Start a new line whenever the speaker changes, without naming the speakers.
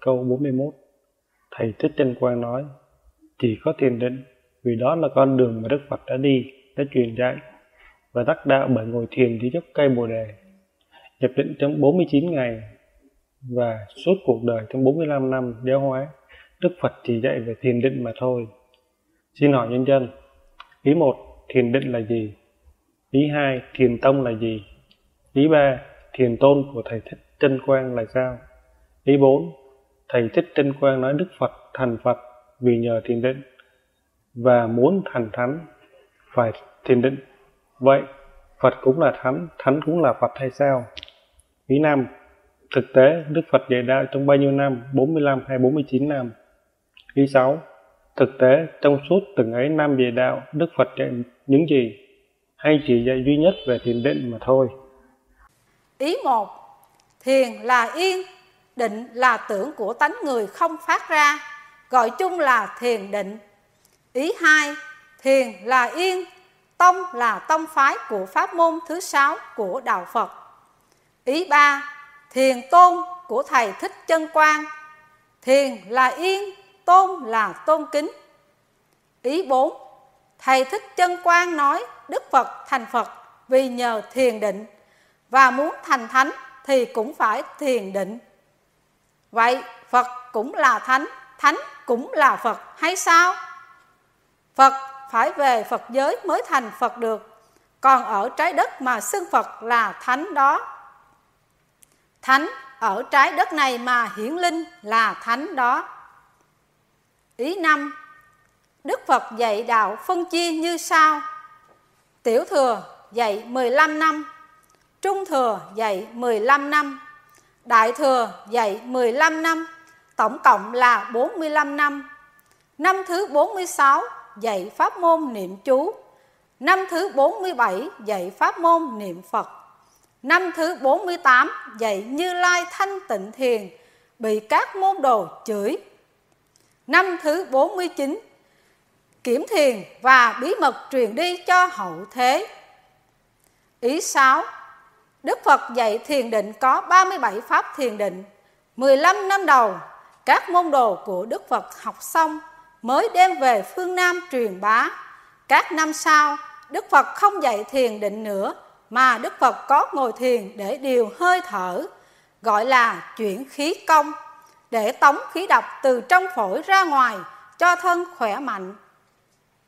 Câu 41 Thầy Thích Chân Quang nói Chỉ có thiền định vì đó là con đường mà Đức Phật đã đi, đã truyền dạy và đắc đạo bởi ngồi thiền dưới gốc cây Bồ Đề. Nhập định trong 49 ngày và suốt cuộc đời trong 45 năm giáo hóa, Đức Phật chỉ dạy về thiền định mà thôi. Xin hỏi nhân dân, ý một thiền định là gì? Ý hai thiền tông là gì? Ý ba thiền tôn của Thầy Thích Chân Quang là sao? Ý bốn Thầy Thích trinh Quang nói Đức Phật thành Phật vì nhờ thiền định và muốn thành thánh phải thiền định. Vậy, Phật cũng là thánh, thánh cũng là Phật hay sao? Ý năm, thực tế Đức Phật dạy đạo trong bao nhiêu năm, 45 hay 49 năm? Ý sáu, thực tế trong suốt từng ấy năm về đạo, Đức Phật dạy những gì? Hay chỉ dạy duy nhất về thiền định mà thôi?
Ý một, thiền là yên, định là tưởng của tánh người không phát ra, gọi chung là thiền định Ý hai, thiền là yên, tông là tông phái của pháp môn thứ sáu của Đạo Phật. Ý ba, thiền tôn của Thầy Thích Chân Quang, thiền là yên, tôn là tôn kính. Ý bốn, Thầy Thích Chân Quang nói Đức Phật thành Phật vì nhờ thiền định và muốn thành thánh thì cũng phải thiền định. Vậy Phật cũng là thánh, thánh cũng là Phật. Hay sao? Phật phải về Phật giới mới thành Phật được. Còn ở trái đất mà xưng Phật là thánh đó. Thánh ở trái đất này mà hiển linh là thánh đó. Ý năm Đức Phật dạy đạo phân chia như sau. Tiểu thừa dạy 15 năm Trung thừa dạy 15 năm. Đại thừa dạy 15 năm Tổng cộng là 45 năm Năm thứ 46 dạy pháp môn niệm chú. Năm thứ 47 dạy pháp môn niệm Phật. Năm thứ 48 dạy Như Lai thanh tịnh thiền, bị các môn đồ chửi. Năm thứ 49 kiểm thiền và bí mật truyền đi cho hậu thế. Ý 6. Đức Phật dạy thiền định có 37 pháp thiền định. 15 năm đầu, các môn đồ của Đức Phật học xong mới đem về phương Nam truyền bá. Các năm sau, Đức Phật không dạy thiền định nữa, mà Đức Phật có ngồi thiền để điều hơi thở, gọi là chuyển khí công, để tống khí độc từ trong phổi ra ngoài cho thân khỏe mạnh